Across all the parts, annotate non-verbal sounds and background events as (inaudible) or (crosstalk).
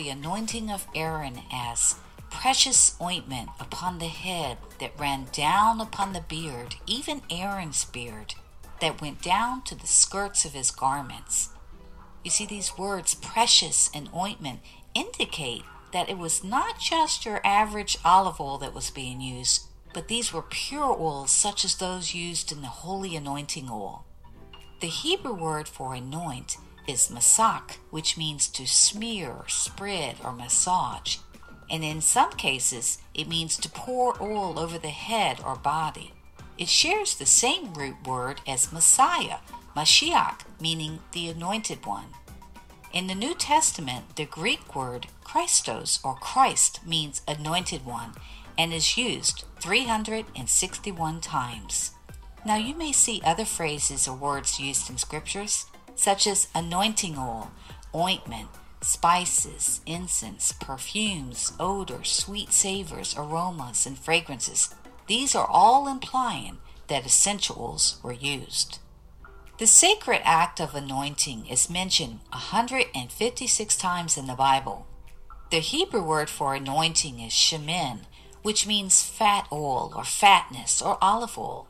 the anointing of Aaron as precious ointment upon the head that ran down upon the beard, even Aaron's beard, that went down to the skirts of his garments. You see, these words, precious and ointment, indicate that it was not just your average olive oil that was being used, but these were pure oils such as those used in the holy anointing oil. The Hebrew word for anoint is masak, which means to smear, spread, or massage, and in some cases it means to pour oil over the head or body. It shares the same root word as Messiah, Mashiach, meaning the anointed one. In the New Testament, the Greek word Christos or Christ means anointed one and is used 361 times. Now, you may see other phrases or words used in scriptures, such as anointing oil, ointment, spices, incense, perfumes, odors, sweet savors, aromas, and fragrances. These are all implying that essentials were used. The sacred act of anointing is mentioned 156 times in the Bible. The Hebrew word for anointing is shemen, which means fat oil or fatness or olive oil.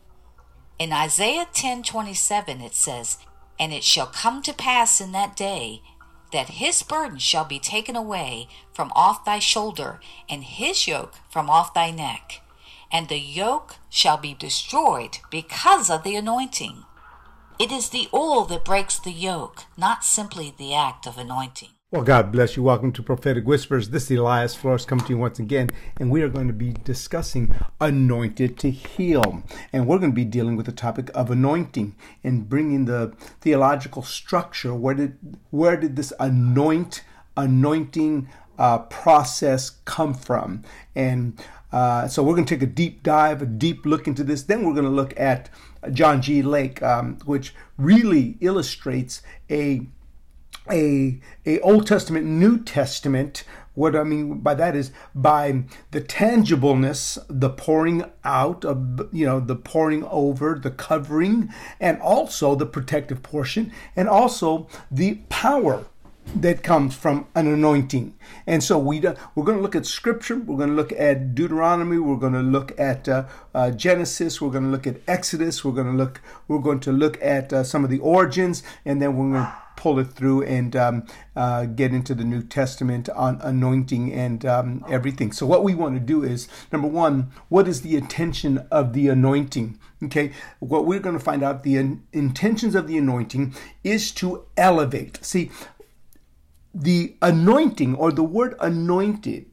In Isaiah 10:27 it says, "And it shall come to pass in that day that his burden shall be taken away from off thy shoulder, and his yoke from off thy neck, and the yoke shall be destroyed because of the anointing." It is the oil that breaks the yoke, not simply the act of anointing. Well, God bless you. Welcome to Prophetic Whispers. This is Elias Flores coming to you once again, and we are going to be discussing anointed to heal. And we're going to be dealing with the topic of anointing and bringing the theological structure. Where did where did this anoint anointing uh, process come from? And uh, so we're going to take a deep dive, a deep look into this. Then we're going to look at John G. Lake, um, which really illustrates a a a Old Testament, New Testament. What I mean by that is by the tangibleness, the pouring out of you know the pouring over, the covering, and also the protective portion, and also the power that comes from an anointing. And so we we're going to look at Scripture. We're going to look at Deuteronomy. We're going to look at uh, uh, Genesis. We're going to look at Exodus. We're going to look we're going to look at uh, some of the origins, and then we're going to pull it through and um, uh, get into the New Testament on anointing and um, everything. So what we want to do is number one, what is the intention of the anointing? Okay, what we're going to find out the in- intentions of the anointing is to elevate. See, the anointing or the word anointed,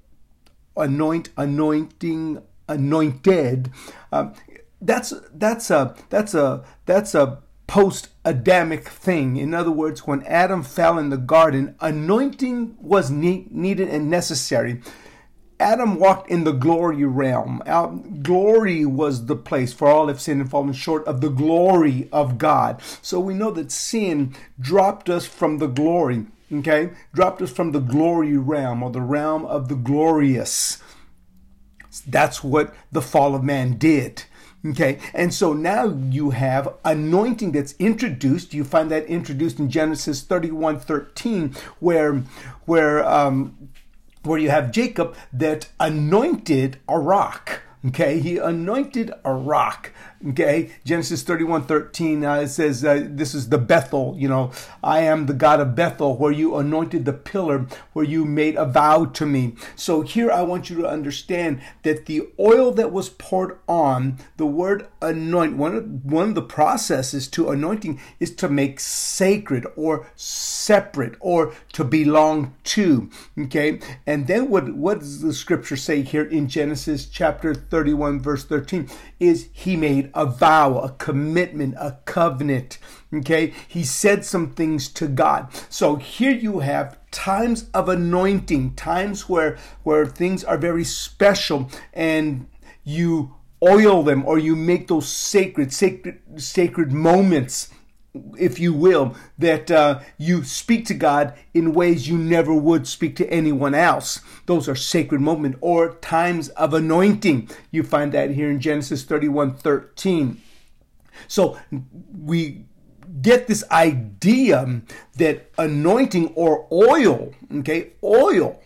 anoint, anointing, anointed. Um, that's that's a that's a that's a post Adamic thing. In other words, when Adam fell in the garden, anointing was ne- needed and necessary. Adam walked in the glory realm. Our glory was the place for all have sinned and fallen short of the glory of God. So we know that sin dropped us from the glory okay, dropped us from the glory realm or the realm of the glorious. That's what the fall of man did. Okay, and so now you have anointing that's introduced. You find that introduced in Genesis 31 13, where where um, where you have Jacob that anointed a rock. Okay, he anointed a rock. Okay, Genesis 31 13, uh, it says, uh, This is the Bethel, you know, I am the God of Bethel, where you anointed the pillar, where you made a vow to me. So here I want you to understand that the oil that was poured on, the word anoint, one of, one of the processes to anointing is to make sacred or separate or to belong to. Okay, and then what, what does the scripture say here in Genesis chapter 31, verse 13? Is he made a vow, a commitment, a covenant. Okay, he said some things to God. So here you have times of anointing, times where where things are very special and you oil them or you make those sacred sacred sacred moments if you will, that uh, you speak to God in ways you never would speak to anyone else. Those are sacred moments or times of anointing. You find that here in Genesis 31 13. So we get this idea that anointing or oil, okay, oil,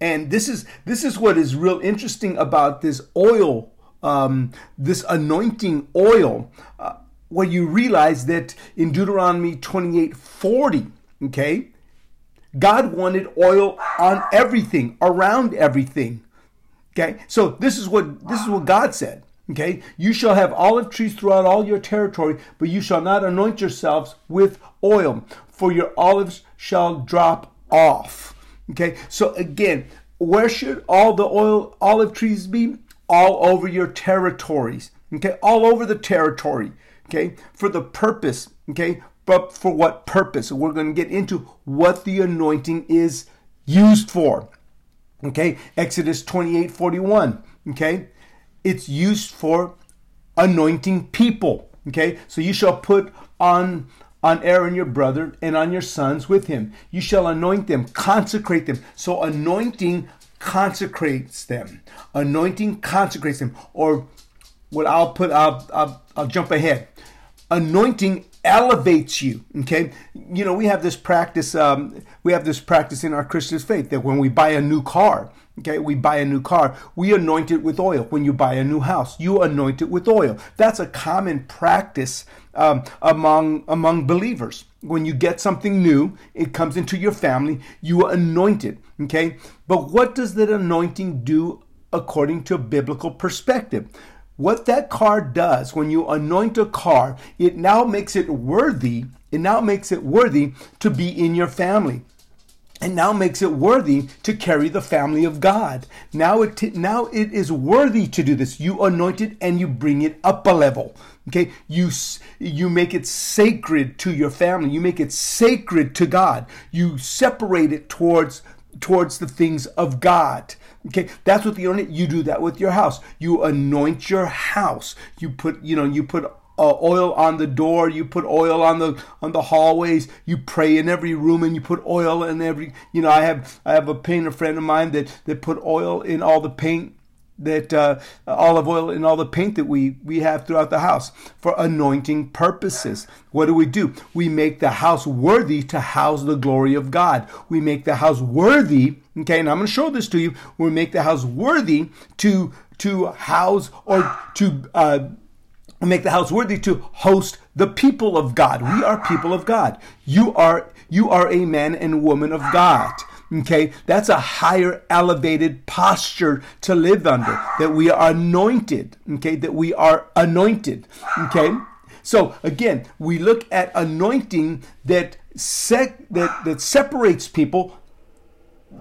and this is this is what is real interesting about this oil, um, this anointing oil. Uh, where you realize that in Deuteronomy 28 40, okay, God wanted oil on everything, around everything. Okay, so this is what this is what God said. Okay, you shall have olive trees throughout all your territory, but you shall not anoint yourselves with oil, for your olives shall drop off. Okay, so again, where should all the oil olive trees be? All over your territories. Okay, all over the territory. Okay, for the purpose. Okay, but for what purpose? We're going to get into what the anointing is used for. Okay, Exodus 28 41. Okay, it's used for anointing people. Okay, so you shall put on on Aaron your brother and on your sons with him. You shall anoint them, consecrate them. So anointing consecrates them. Anointing consecrates them. Or what I'll put, I'll, I'll, I'll jump ahead. Anointing elevates you. Okay, you know we have this practice. Um, we have this practice in our Christian faith that when we buy a new car, okay, we buy a new car, we anoint it with oil. When you buy a new house, you anoint it with oil. That's a common practice um, among among believers. When you get something new, it comes into your family, you anoint it. Okay, but what does that anointing do according to a biblical perspective? What that car does when you anoint a car, it now makes it worthy, it now makes it worthy to be in your family. And now makes it worthy to carry the family of God. Now it t- now it is worthy to do this. You anoint it and you bring it up a level. Okay, you you make it sacred to your family. You make it sacred to God. You separate it towards towards the things of God. Okay, that's what the you do that with your house. You anoint your house. You put, you know, you put uh, oil on the door. You put oil on the on the hallways. You pray in every room, and you put oil in every. You know, I have I have a painter friend of mine that that put oil in all the paint that uh, olive oil and all the paint that we we have throughout the house for anointing purposes. What do we do? We make the house worthy to house the glory of God. We make the house worthy. Okay, and I'm going to show this to you. We make the house worthy to to house or to uh, make the house worthy to host the people of God. We are people of God. You are you are a man and woman of God. Okay, that's a higher elevated posture to live under. That we are anointed. Okay, that we are anointed. Okay, so again, we look at anointing that sec- that that separates people.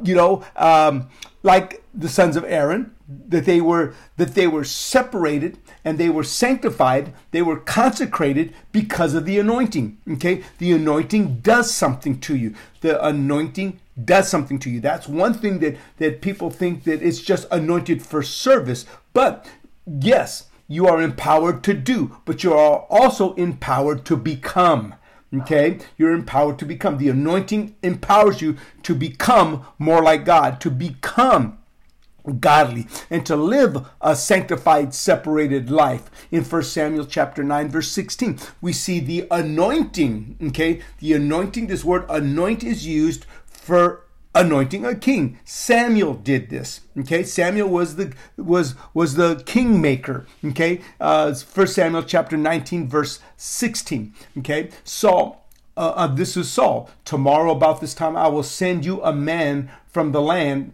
You know, um, like the sons of Aaron, that they were that they were separated and they were sanctified, they were consecrated because of the anointing. Okay? The anointing does something to you. The anointing does something to you. That's one thing that, that people think that it's just anointed for service. But yes, you are empowered to do, but you are also empowered to become. Okay? You're empowered to become. The anointing empowers you to become more like God, to become godly and to live a sanctified separated life. In 1 samuel chapter 9 verse 16 we see the anointing okay? The anointing this word anoint is used for anointing a king. Samuel did this okay? Samuel was the was was the kingmaker okay? Uh 1 samuel chapter 19 verse 16 okay? Saul uh, uh, this is Saul. Tomorrow, about this time, I will send you a man from the land,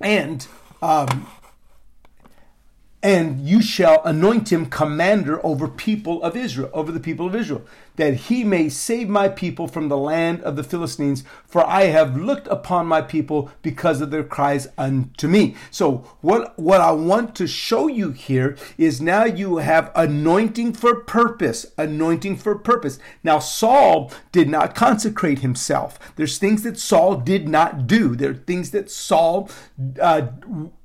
and um, and you shall anoint him commander over people of Israel, over the people of Israel that he may save my people from the land of the Philistines, for I have looked upon my people because of their cries unto me. So what, what I want to show you here is now you have anointing for purpose, anointing for purpose. Now Saul did not consecrate himself. There's things that Saul did not do. There are things that Saul uh,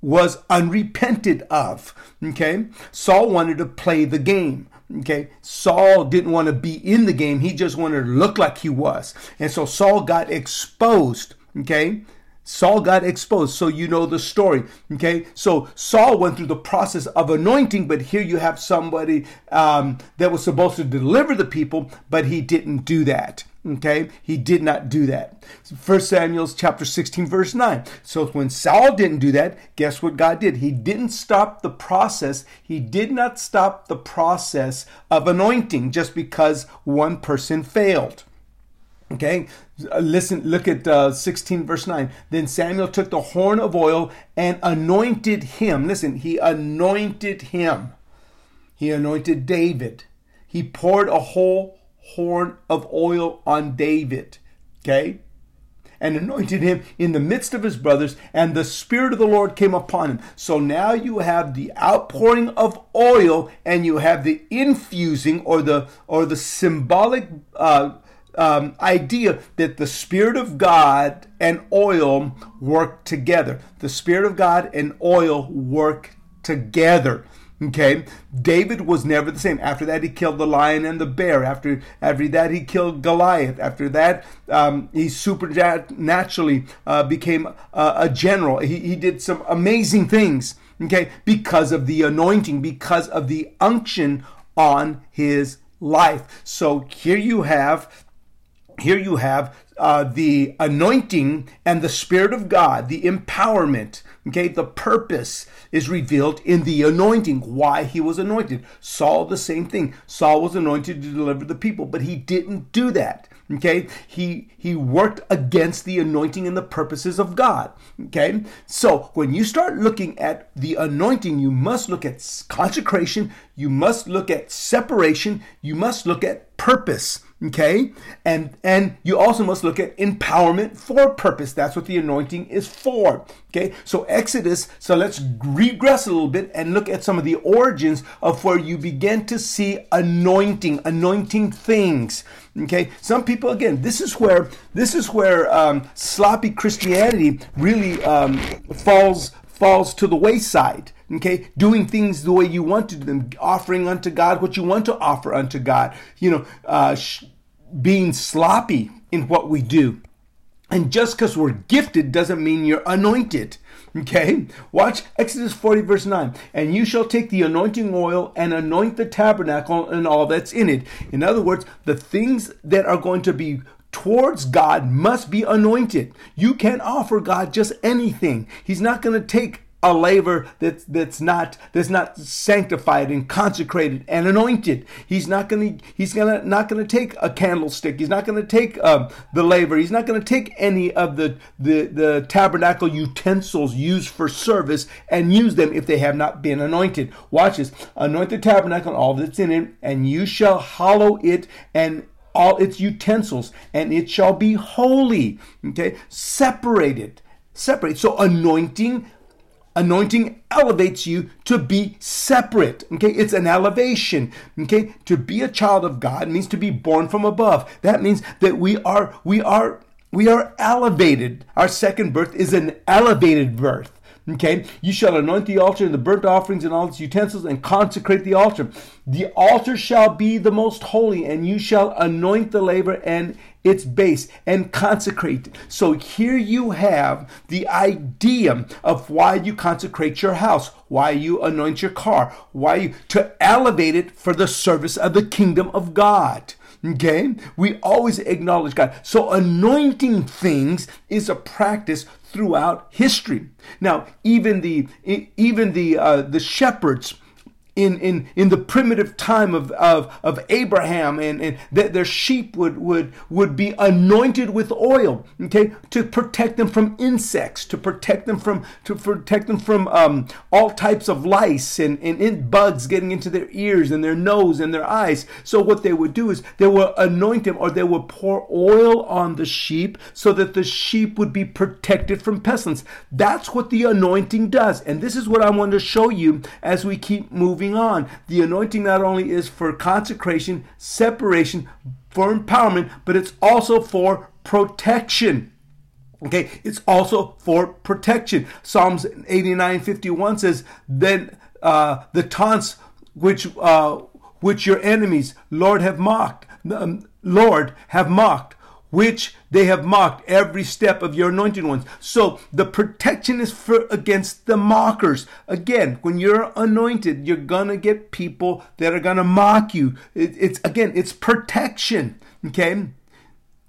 was unrepented of. Okay. Saul wanted to play the game. Okay, Saul didn't want to be in the game, he just wanted to look like he was. And so Saul got exposed. Okay, Saul got exposed, so you know the story. Okay, so Saul went through the process of anointing, but here you have somebody um, that was supposed to deliver the people, but he didn't do that. Okay, he did not do that. First Samuel chapter 16, verse 9. So when Saul didn't do that, guess what God did? He didn't stop the process. He did not stop the process of anointing just because one person failed. Okay, listen, look at uh, 16 verse 9. Then Samuel took the horn of oil and anointed him. Listen, he anointed him. He anointed David. He poured a whole horn of oil on David. Okay? And anointed him in the midst of his brothers, and the Spirit of the Lord came upon him. So now you have the outpouring of oil, and you have the infusing or the or the symbolic uh, um, idea that the Spirit of God and oil work together. The Spirit of God and oil work together. Okay, David was never the same. After that, he killed the lion and the bear. After after that, he killed Goliath. After that, um, he supernaturally uh, became a, a general. He, he did some amazing things. Okay, because of the anointing, because of the unction on his life. So here you have here you have uh, the anointing and the Spirit of God, the empowerment. Okay, the purpose is revealed in the anointing, why he was anointed. Saul, the same thing. Saul was anointed to deliver the people, but he didn't do that. Okay, he he worked against the anointing and the purposes of God. Okay, so when you start looking at the anointing, you must look at consecration, you must look at separation, you must look at purpose okay? And and you also must look at empowerment for purpose. That's what the anointing is for. Okay? So exodus so let's regress a little bit and look at some of the origins of where you begin to see anointing anointing things. Okay? Some people again this is where this is where um, sloppy christianity really um, falls falls to the wayside okay? Doing things the way you want to do them offering unto god what you want to offer unto god you know uh, sh- being sloppy in what we do. And just because we're gifted doesn't mean you're anointed okay? Watch exodus 40 verse 9 and you shall take the anointing oil and anoint the tabernacle and all that's in it. In other words the things that are going to be towards God must be anointed. You can't offer God just anything. He's not going to take a laver that's that's not that's not sanctified and consecrated and anointed. He's not going to he's gonna not to take a candlestick. He's not going to take um, the laver. He's not going to take any of the, the the tabernacle utensils used for service and use them if they have not been anointed. Watch this: anoint the tabernacle and all that's in it, and you shall hallow it and all its utensils, and it shall be holy. Okay, separated separate. So anointing Anointing elevates you to be separate. Okay, it's an elevation. Okay, to be a child of God means to be born from above. That means that we are we are we are elevated. Our second birth is an elevated birth. Okay, you shall anoint the altar and the burnt offerings and all its utensils and consecrate the altar. The altar shall be the most holy, and you shall anoint the laver and its base and consecrate. So here you have the idea of why you consecrate your house, why you anoint your car, why you to elevate it for the service of the kingdom of God. Okay? We always acknowledge God. So anointing things is a practice throughout history. Now, even the even the uh, the shepherds in, in, in the primitive time of, of, of Abraham and, and that their sheep would, would, would be anointed with oil, okay, to protect them from insects, to protect them from, to protect them from um, all types of lice and, and, and bugs getting into their ears and their nose and their eyes. So what they would do is they would anoint them or they would pour oil on the sheep so that the sheep would be protected from pestilence. That's what the anointing does. And this is what I want to show you as we keep moving moving on. The anointing not only is for consecration, separation, for empowerment, but it's also for protection. Okay, it's also for protection. Psalms 89 51 says, Then uh, the taunts which uh, which your enemies, Lord, have mocked, um, Lord, have mocked, which they have mocked every step of your anointed ones. So the protection is for against the mockers. Again, when you're anointed, you're gonna get people that are gonna mock you. It, it's again, it's protection. Okay.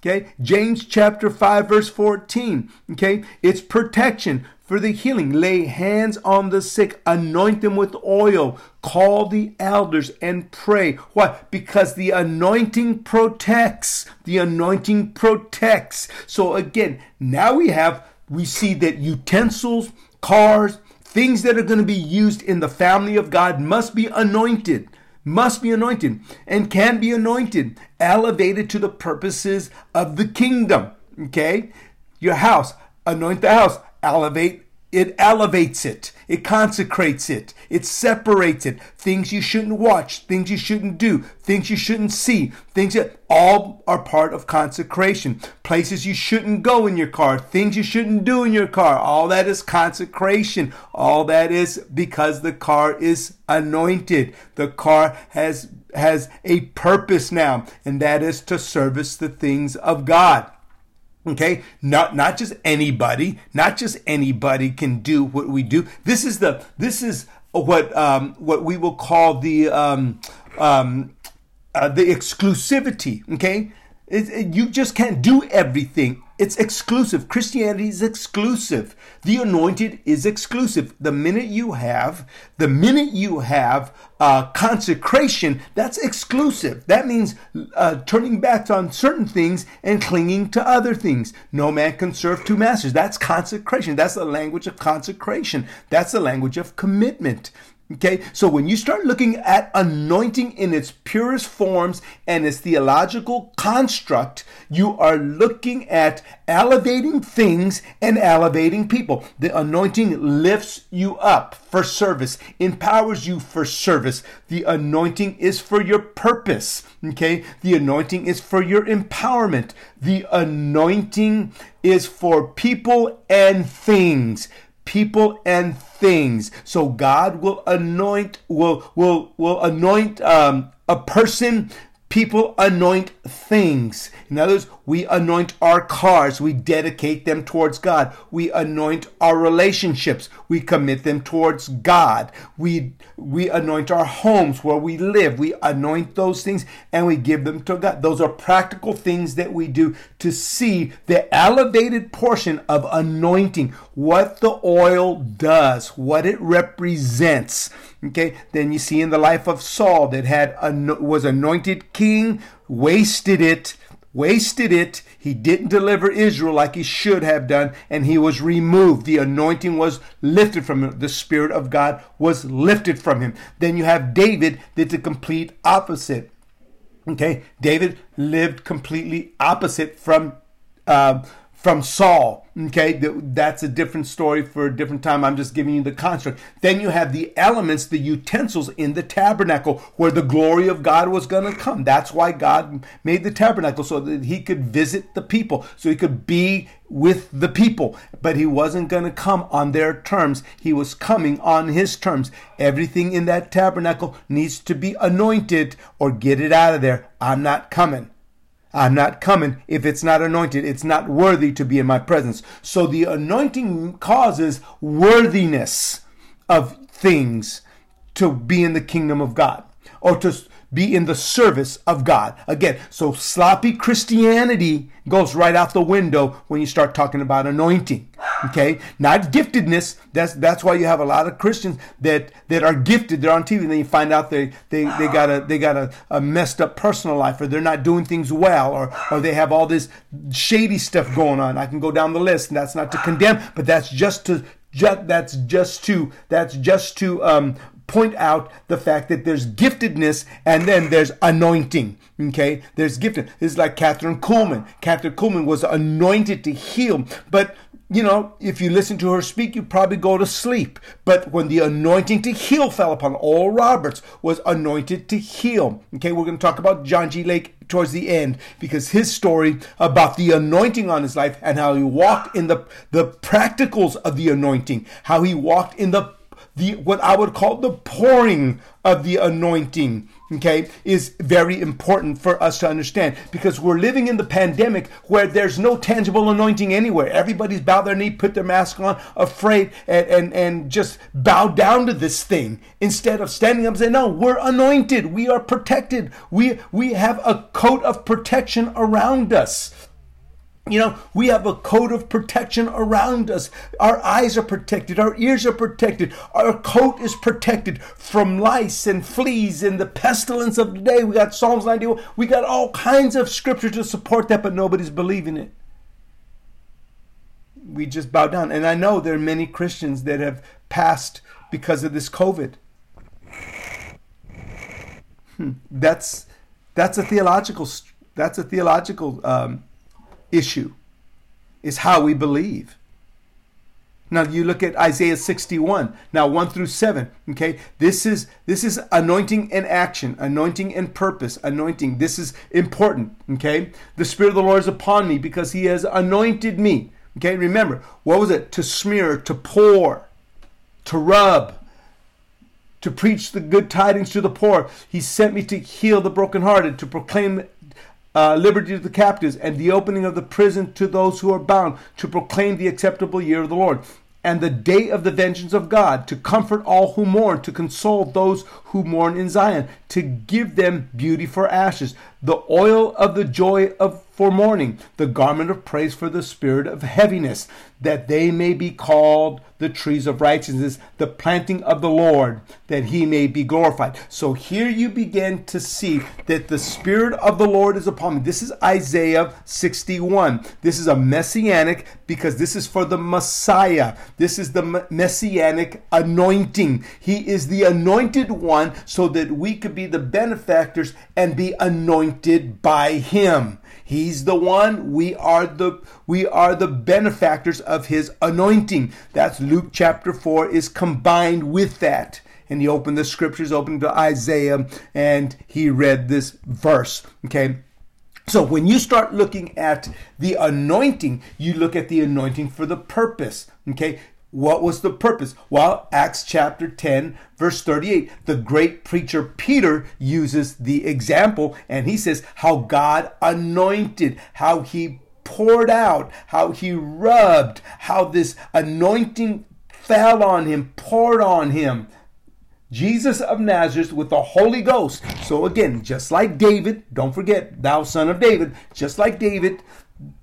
Okay, James chapter 5, verse 14. Okay, it's protection for the healing. Lay hands on the sick, anoint them with oil, call the elders and pray. Why? Because the anointing protects. The anointing protects. So again, now we have, we see that utensils, cars, things that are going to be used in the family of God must be anointed must be anointed and can be anointed, elevated to the purposes of the kingdom. Okay? Your house, anoint the house, elevate it elevates it. It consecrates it. It separates it. Things you shouldn't watch, things you shouldn't do, things you shouldn't see, things that all are part of consecration. Places you shouldn't go in your car, things you shouldn't do in your car. All that is consecration. All that is because the car is anointed. The car has has a purpose now, and that is to service the things of God. Okay, not not just anybody, not just anybody can do what we do. This is the this is what um, what we will call the um, um, uh, the exclusivity. Okay, it, it, you just can't do everything. It's exclusive. Christianity is exclusive. The anointed is exclusive. The minute you have, the minute you have uh, consecration, that's exclusive. That means uh, turning back on certain things and clinging to other things. No man can serve two masters. That's consecration. That's the language of consecration. That's the language of commitment. Okay, so when you start looking at anointing in its purest forms and its theological construct, you are looking at elevating things and elevating people. The anointing lifts you up for service, empowers you for service. The anointing is for your purpose. Okay, the anointing is for your empowerment. The anointing is for people and things people and things. So God will anoint will will will anoint um, a person People anoint things. In other words, we anoint our cars. We dedicate them towards God. We anoint our relationships. We commit them towards God. We, we anoint our homes where we live. We anoint those things and we give them to God. Those are practical things that we do to see the elevated portion of anointing, what the oil does, what it represents. Okay, then you see in the life of Saul that had was anointed king, wasted it, wasted it. He didn't deliver Israel like he should have done, and he was removed. The anointing was lifted from him. The Spirit of God was lifted from him. Then you have David, did the complete opposite. Okay, David lived completely opposite from uh, from Saul. Okay, that's a different story for a different time. I'm just giving you the construct. Then you have the elements, the utensils in the tabernacle where the glory of God was going to come. That's why God made the tabernacle so that he could visit the people, so he could be with the people. But he wasn't going to come on their terms, he was coming on his terms. Everything in that tabernacle needs to be anointed or get it out of there. I'm not coming. I'm not coming if it's not anointed. It's not worthy to be in my presence. So the anointing causes worthiness of things to be in the kingdom of God or to be in the service of God. Again, so sloppy Christianity goes right out the window when you start talking about anointing. Okay, not giftedness. That's that's why you have a lot of Christians that that are gifted. They're on TV, and then you find out they they, they got a they got a, a messed up personal life, or they're not doing things well, or or they have all this shady stuff going on. I can go down the list, and that's not to condemn, but that's just to just, that's just to that's just to um, point out the fact that there's giftedness and then there's anointing. Okay, there's gifted. It's like Kathryn Kuhlman. Kathryn Kuhlman was anointed to heal, but you know, if you listen to her speak, you probably go to sleep. But when the anointing to heal fell upon Oral Roberts was anointed to heal. Okay, we're going to talk about John G. Lake towards the end because his story about the anointing on his life and how he walked in the the practicals of the anointing, how he walked in the the what I would call the pouring of the anointing, okay, is very important for us to understand because we're living in the pandemic where there's no tangible anointing anywhere. Everybody's bowed their knee, put their mask on, afraid, and, and, and just bow down to this thing instead of standing up and saying, No, we're anointed, we are protected, we we have a coat of protection around us. You know, we have a coat of protection around us. Our eyes are protected. Our ears are protected. Our coat is protected from lice and fleas and the pestilence of the day. We got Psalms 91. We got all kinds of scripture to support that, but nobody's believing it. We just bow down. And I know there are many Christians that have passed because of this COVID. Hmm. That's that's a theological that's a theological um, issue is how we believe. Now you look at Isaiah 61, now 1 through 7, okay? This is this is anointing in action, anointing in purpose, anointing. This is important, okay? The spirit of the Lord is upon me because he has anointed me. Okay? Remember, what was it? To smear, to pour, to rub, to preach the good tidings to the poor. He sent me to heal the brokenhearted, to proclaim uh, liberty to the captives, and the opening of the prison to those who are bound, to proclaim the acceptable year of the Lord, and the day of the vengeance of God, to comfort all who mourn, to console those who mourn in Zion, to give them beauty for ashes, the oil of the joy of for mourning, the garment of praise for the spirit of heaviness, that they may be called the trees of righteousness, the planting of the Lord, that he may be glorified. So here you begin to see that the Spirit of the Lord is upon me. This is Isaiah 61. This is a messianic because this is for the Messiah. This is the messianic anointing. He is the anointed one so that we could be the benefactors and be anointed by him. He's the one. We are the we are the benefactors of his anointing. That's Luke chapter 4 is combined with that. And he opened the scriptures, opened to Isaiah, and he read this verse. Okay. So when you start looking at the anointing, you look at the anointing for the purpose. Okay. What was the purpose? Well, Acts chapter 10, verse 38, the great preacher Peter uses the example and he says how God anointed, how he poured out, how he rubbed, how this anointing fell on him, poured on him. Jesus of Nazareth with the Holy Ghost. So again, just like David, don't forget, thou son of David, just like David,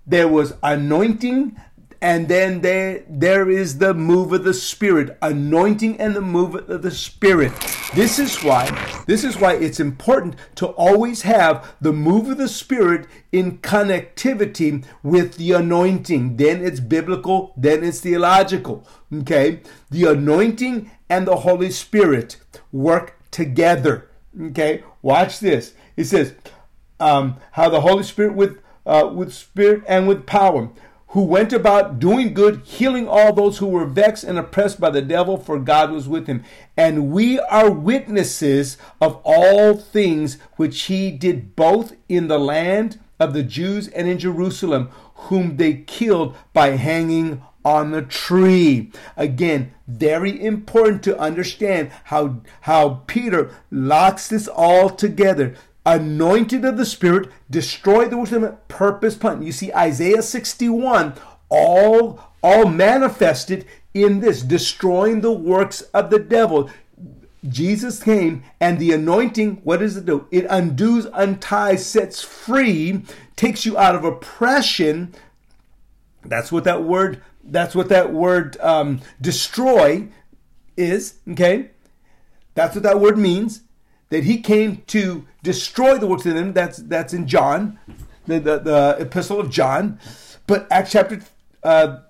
there was anointing and then there there is the move of the spirit anointing and the move of the spirit. This is why this is why it's important to always have the move of the spirit in connectivity with the anointing. Then it's biblical then it's theological okay? The anointing and the holy spirit work together okay? Watch this. It says um, how the holy spirit with uh, with spirit and with power who went about doing good, healing all those who were vexed and oppressed by the devil, for God was with him. And we are witnesses of all things which he did both in the land of the Jews and in Jerusalem, whom they killed by hanging on the tree. Again, very important to understand how, how Peter locks this all together anointed of the Spirit, destroy the works purpose plan. You see, Isaiah 61, all, all manifested in this, destroying the works of the devil. Jesus came and the anointing, what does it do? It undoes, unties, sets free, takes you out of oppression. That's what that word, that's what that word um, destroy is, okay? That's what that word means that he came to destroy the works of them. That's that's in John, the, the, the epistle of John. But Acts chapter uh,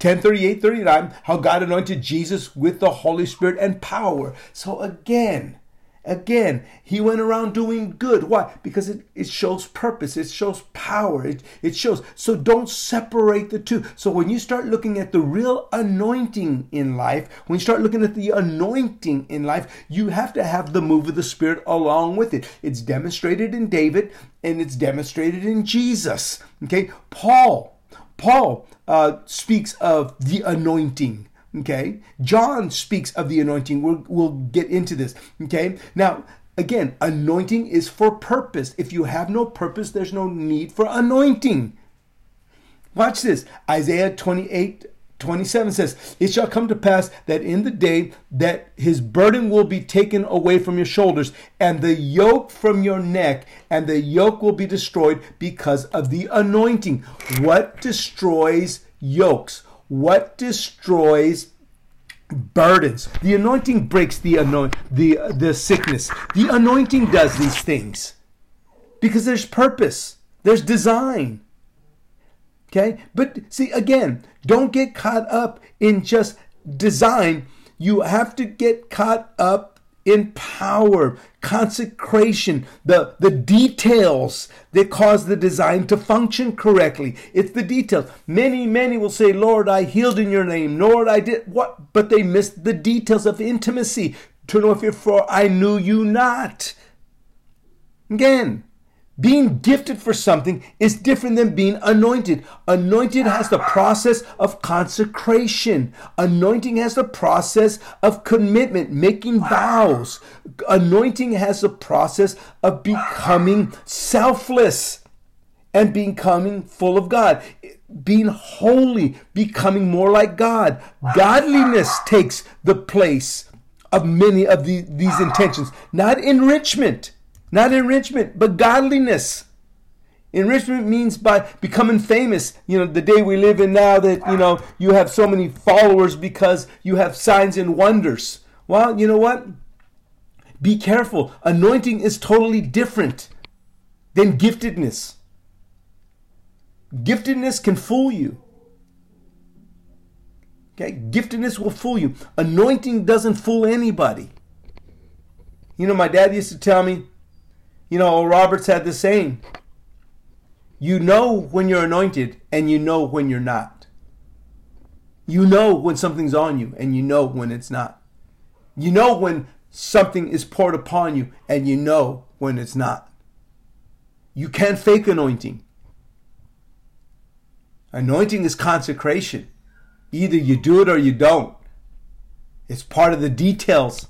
10, 38, 39, how God anointed Jesus with the Holy Spirit and power. So again, Again, he went around doing good. Why? Because it, it shows purpose, it shows power, it, it shows. So don't separate the two. So when you start looking at the real anointing in life, when you start looking at the anointing in life, you have to have the move of the Spirit along with it. It's demonstrated in David and it's demonstrated in Jesus. Okay, Paul. Paul uh, speaks of the anointing Okay. John speaks of the anointing. We'll, we'll get into this. Okay. Now, again, anointing is for purpose. If you have no purpose, there's no need for anointing. Watch this. Isaiah 28 27 says, It shall come to pass that in the day that his burden will be taken away from your shoulders, and the yoke from your neck, and the yoke will be destroyed because of the anointing. What destroys yokes? What destroys burdens? The anointing breaks the anoint the uh, the sickness. The anointing does these things because there's purpose, there's design. Okay? But see, again, don't get caught up in just design. You have to get caught up in power, consecration, the, the details that cause the design to function correctly. It's the details. Many, many will say, Lord, I healed in your name. Lord, I did what? But they missed the details of intimacy Turn off your for I knew you not. Again, being gifted for something is different than being anointed. Anointed has the process of consecration. Anointing has the process of commitment, making vows. Anointing has the process of becoming selfless and becoming full of God. Being holy, becoming more like God. Godliness takes the place of many of the, these intentions, not enrichment. Not enrichment, but godliness. Enrichment means by becoming famous. You know, the day we live in now that, you know, you have so many followers because you have signs and wonders. Well, you know what? Be careful. Anointing is totally different than giftedness. Giftedness can fool you. Okay? Giftedness will fool you. Anointing doesn't fool anybody. You know, my dad used to tell me, you know, Roberts had the saying you know when you're anointed and you know when you're not. You know when something's on you and you know when it's not. You know when something is poured upon you and you know when it's not. You can't fake anointing. Anointing is consecration. Either you do it or you don't. It's part of the details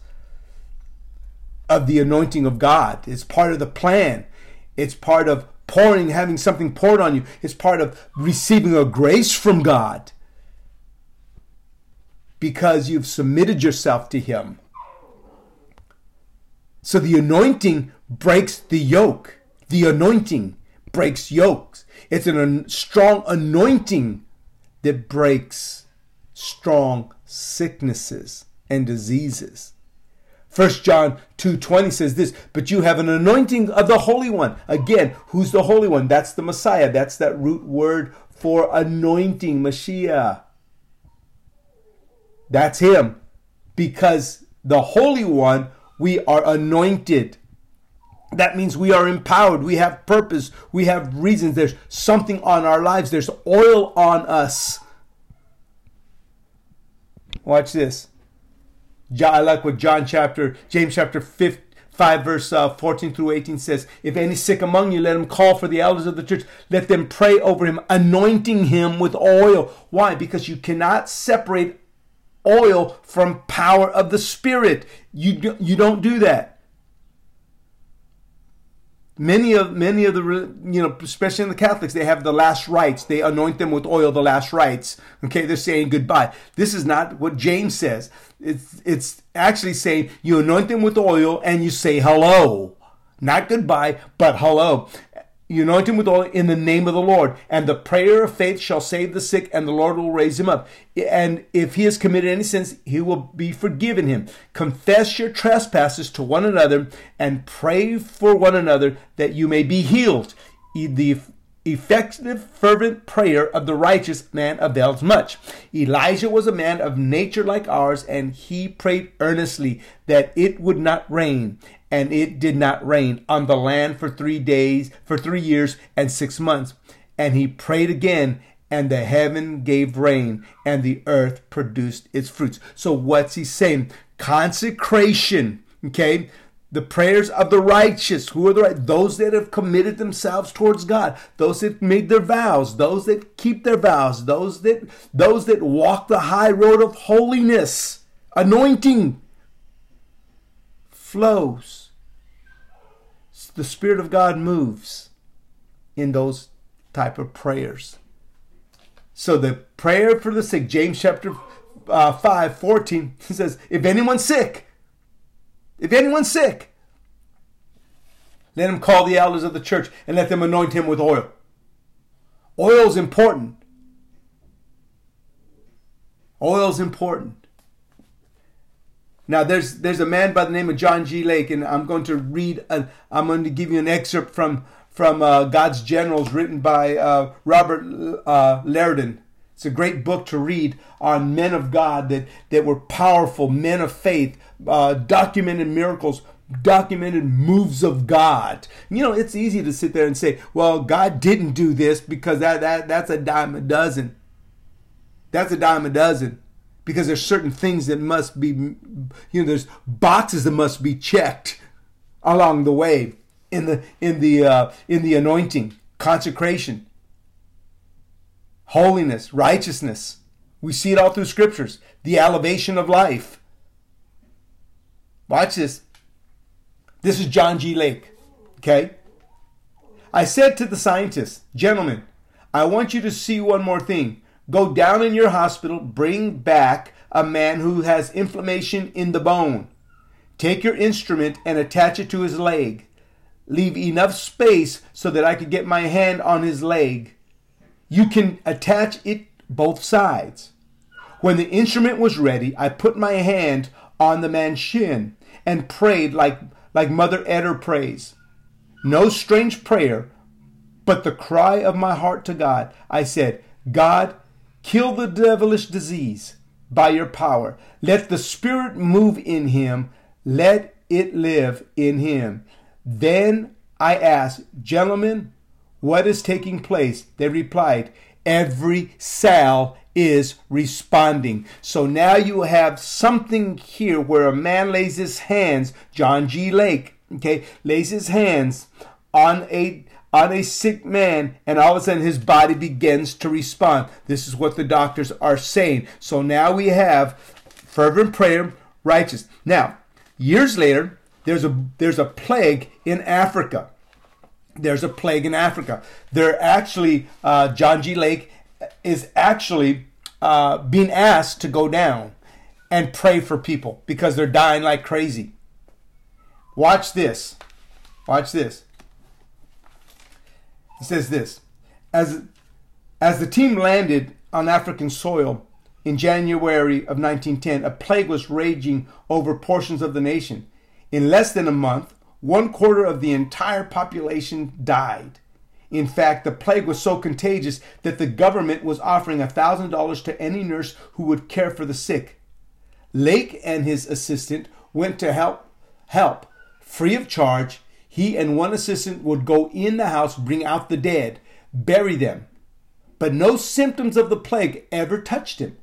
of the anointing of God. It's part of the plan. It's part of pouring, having something poured on you. It's part of receiving a grace from God because you've submitted yourself to Him. So the anointing breaks the yoke. The anointing breaks yokes. It's a strong anointing that breaks strong sicknesses and diseases. 1 John 2:20 says this, but you have an anointing of the Holy One. Again, who's the Holy One? That's the Messiah. That's that root word for anointing, Mashiach. That's him. Because the Holy One, we are anointed. That means we are empowered. We have purpose. We have reasons. There's something on our lives. There's oil on us. Watch this. I like what John chapter, James chapter 5, 5 verse uh, 14 through 18 says, If any sick among you, let him call for the elders of the church. Let them pray over him, anointing him with oil. Why? Because you cannot separate oil from power of the Spirit. You, you don't do that many of many of the you know especially in the catholics they have the last rites. They anoint them with oil the last rites. Okay they're saying goodbye. This is not what james says. It's it's actually saying you anoint them with oil and you say hello. Not goodbye but hello anoint him with oil in the name of the Lord, and the prayer of faith shall save the sick, and the Lord will raise him up. And if he has committed any sins, he will be forgiven him. Confess your trespasses to one another, and pray for one another that you may be healed. The effective, fervent prayer of the righteous man avails much. Elijah was a man of nature like ours, and he prayed earnestly that it would not rain and it did not rain on the land for three days, for three years and six months. And he prayed again, and the heaven gave rain, and the earth produced its fruits. So, what's he saying? Consecration, okay? The prayers of the righteous. Who are the right? Those that have committed themselves towards God. Those that made their vows. Those that keep their vows. Those that those that walk the high road of holiness. Anointing flows. The Spirit of God moves in those type of prayers. So the prayer for the sick, James chapter uh, 5, 14, (laughs) says, if anyone's sick, if anyone's sick, let him call the elders of the church and let them anoint him with oil. Oil is important. Oil is important. Now there's there's a man by the name of John G. Lake, and I'm going to read. i am going to give you an excerpt from from uh, God's Generals, written by uh, Robert uh. It's a great book to read on men of God that that were powerful men of faith, uh, documented miracles, documented moves of God. You know, it's easy to sit there and say, "Well, God didn't do this because that that that's a dime a dozen." That's a dime a dozen because there's certain things that must be, you know, there's boxes that must be checked along the way in the in the uh, in the anointing, consecration, holiness, righteousness. We see it all through scriptures. The elevation of life. Watch this. This is John G. Lake. Okay? I said to the scientists, gentlemen, I want you to see one more thing. Go down in your hospital, bring back a man who has inflammation in the bone. Take your instrument and attach it to his leg. Leave enough space so that I could get my hand on his leg. You can attach it both sides. When the instrument was ready, I put my hand on the man's shin and prayed like, like Mother Etter prays. No strange prayer, but the cry of my heart to God. I said, God, Kill the devilish disease by your power. Let the Spirit move in him. Let it live in him. Then I asked, Gentlemen, what is taking place? They replied, Every cell is responding. So now you have something here where a man lays his hands, John G. Lake, okay, lays his hands on a on a sick man, and all of a sudden his body begins to respond. This is what the doctors are saying. So now we have fervent prayer, righteous. Now, years later, there's a there's a plague in Africa. There's a plague in Africa. They're actually uh, John G. Lake is actually uh, being asked to go down and pray for people because they're dying like crazy. Watch this. Watch this. He says this as, as the team landed on African soil in January of 1910, a plague was raging over portions of the nation. In less than a month, one quarter of the entire population died. In fact, the plague was so contagious that the government was offering $1,000 to any nurse who would care for the sick. Lake and his assistant went to help help free of charge he and one assistant would go in the house, bring out the dead, bury them. But no symptoms of the plague ever touched him.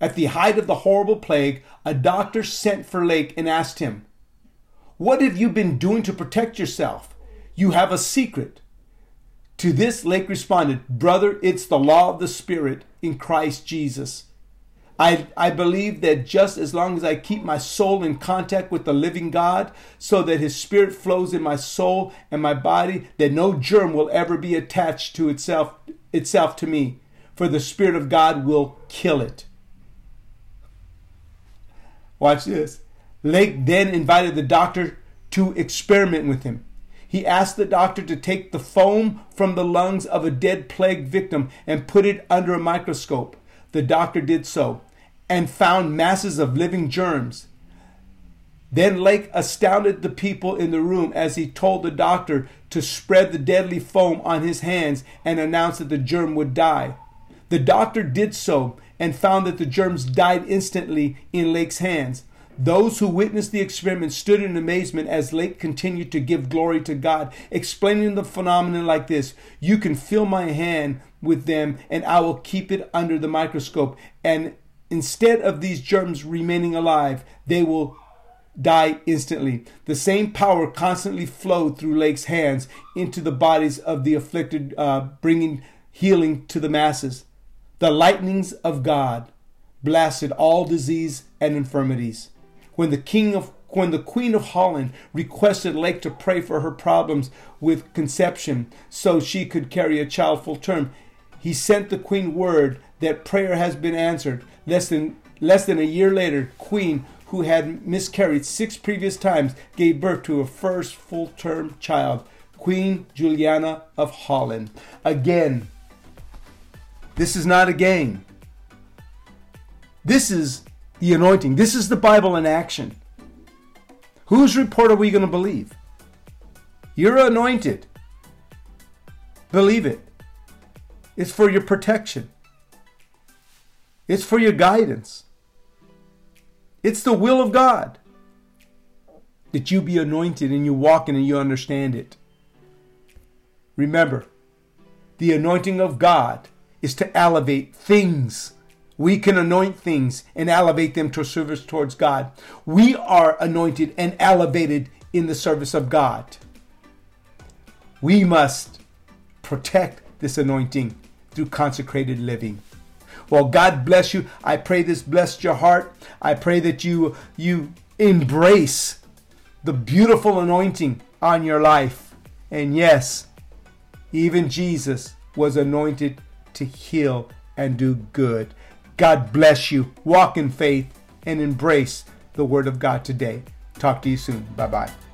At the height of the horrible plague, a doctor sent for Lake and asked him, What have you been doing to protect yourself? You have a secret. To this, Lake responded, Brother, it's the law of the Spirit in Christ Jesus. I, I believe that just as long as I keep my soul in contact with the living God, so that His Spirit flows in my soul and my body, that no germ will ever be attached to itself, itself to me, for the Spirit of God will kill it. Watch this. Lake then invited the doctor to experiment with him. He asked the doctor to take the foam from the lungs of a dead plague victim and put it under a microscope. The doctor did so and found masses of living germs. Then Lake astounded the people in the room as he told the doctor to spread the deadly foam on his hands and announced that the germ would die. The doctor did so and found that the germs died instantly in Lake's hands. Those who witnessed the experiment stood in amazement as Lake continued to give glory to God, explaining the phenomenon like this You can feel my hand with them, and I will keep it under the microscope, and instead of these germs remaining alive, they will die instantly. The same power constantly flowed through Lake's hands into the bodies of the afflicted, uh, bringing healing to the masses. The lightnings of God blasted all disease and infirmities. When the king of when the Queen of Holland requested Lake to pray for her problems with conception so she could carry a child full term, he sent the Queen word that prayer has been answered. Less than less than a year later, Queen who had miscarried six previous times, gave birth to her first full term child, Queen Juliana of Holland. Again, this is not a game. This is the anointing. This is the Bible in action. Whose report are we going to believe? You're anointed. Believe it. It's for your protection. It's for your guidance. It's the will of God that you be anointed and you walk in and you understand it. Remember, the anointing of God is to elevate things. We can anoint things and elevate them to service towards God. We are anointed and elevated in the service of God. We must protect this anointing through consecrated living. Well, God bless you. I pray this blessed your heart. I pray that you you embrace the beautiful anointing on your life. And yes, even Jesus was anointed to heal and do good. God bless you. Walk in faith and embrace the word of God today. Talk to you soon. Bye bye.